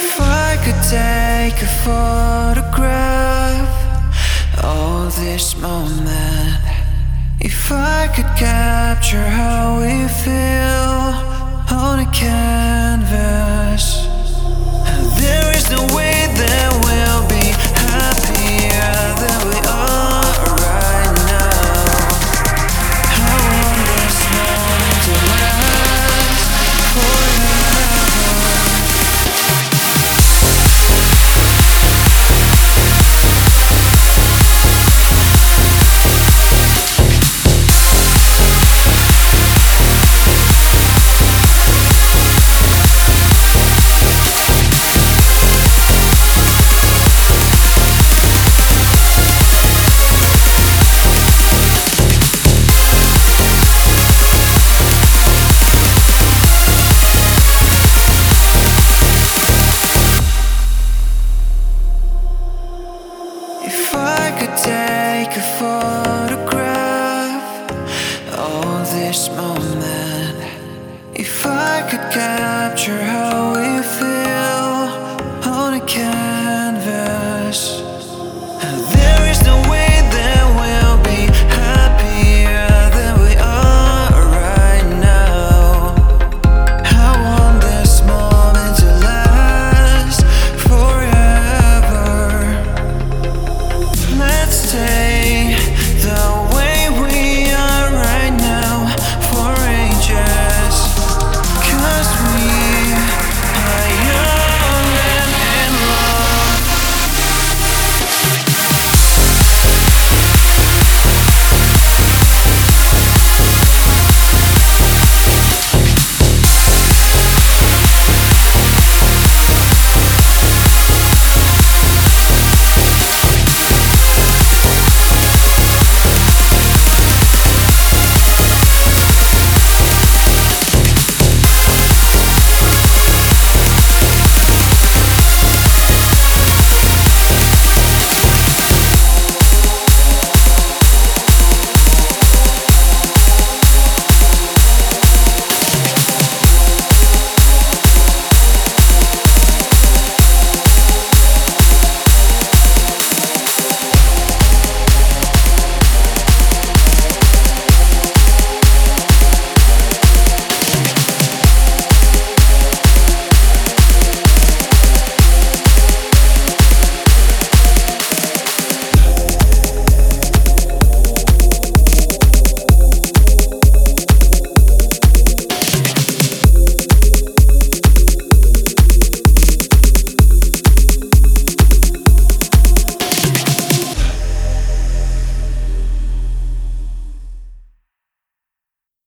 If I could take a photograph of this moment, if I could capture how we feel on a camera. could take a photograph of this moment. If I could capture how we feel on a canvas, there Stay.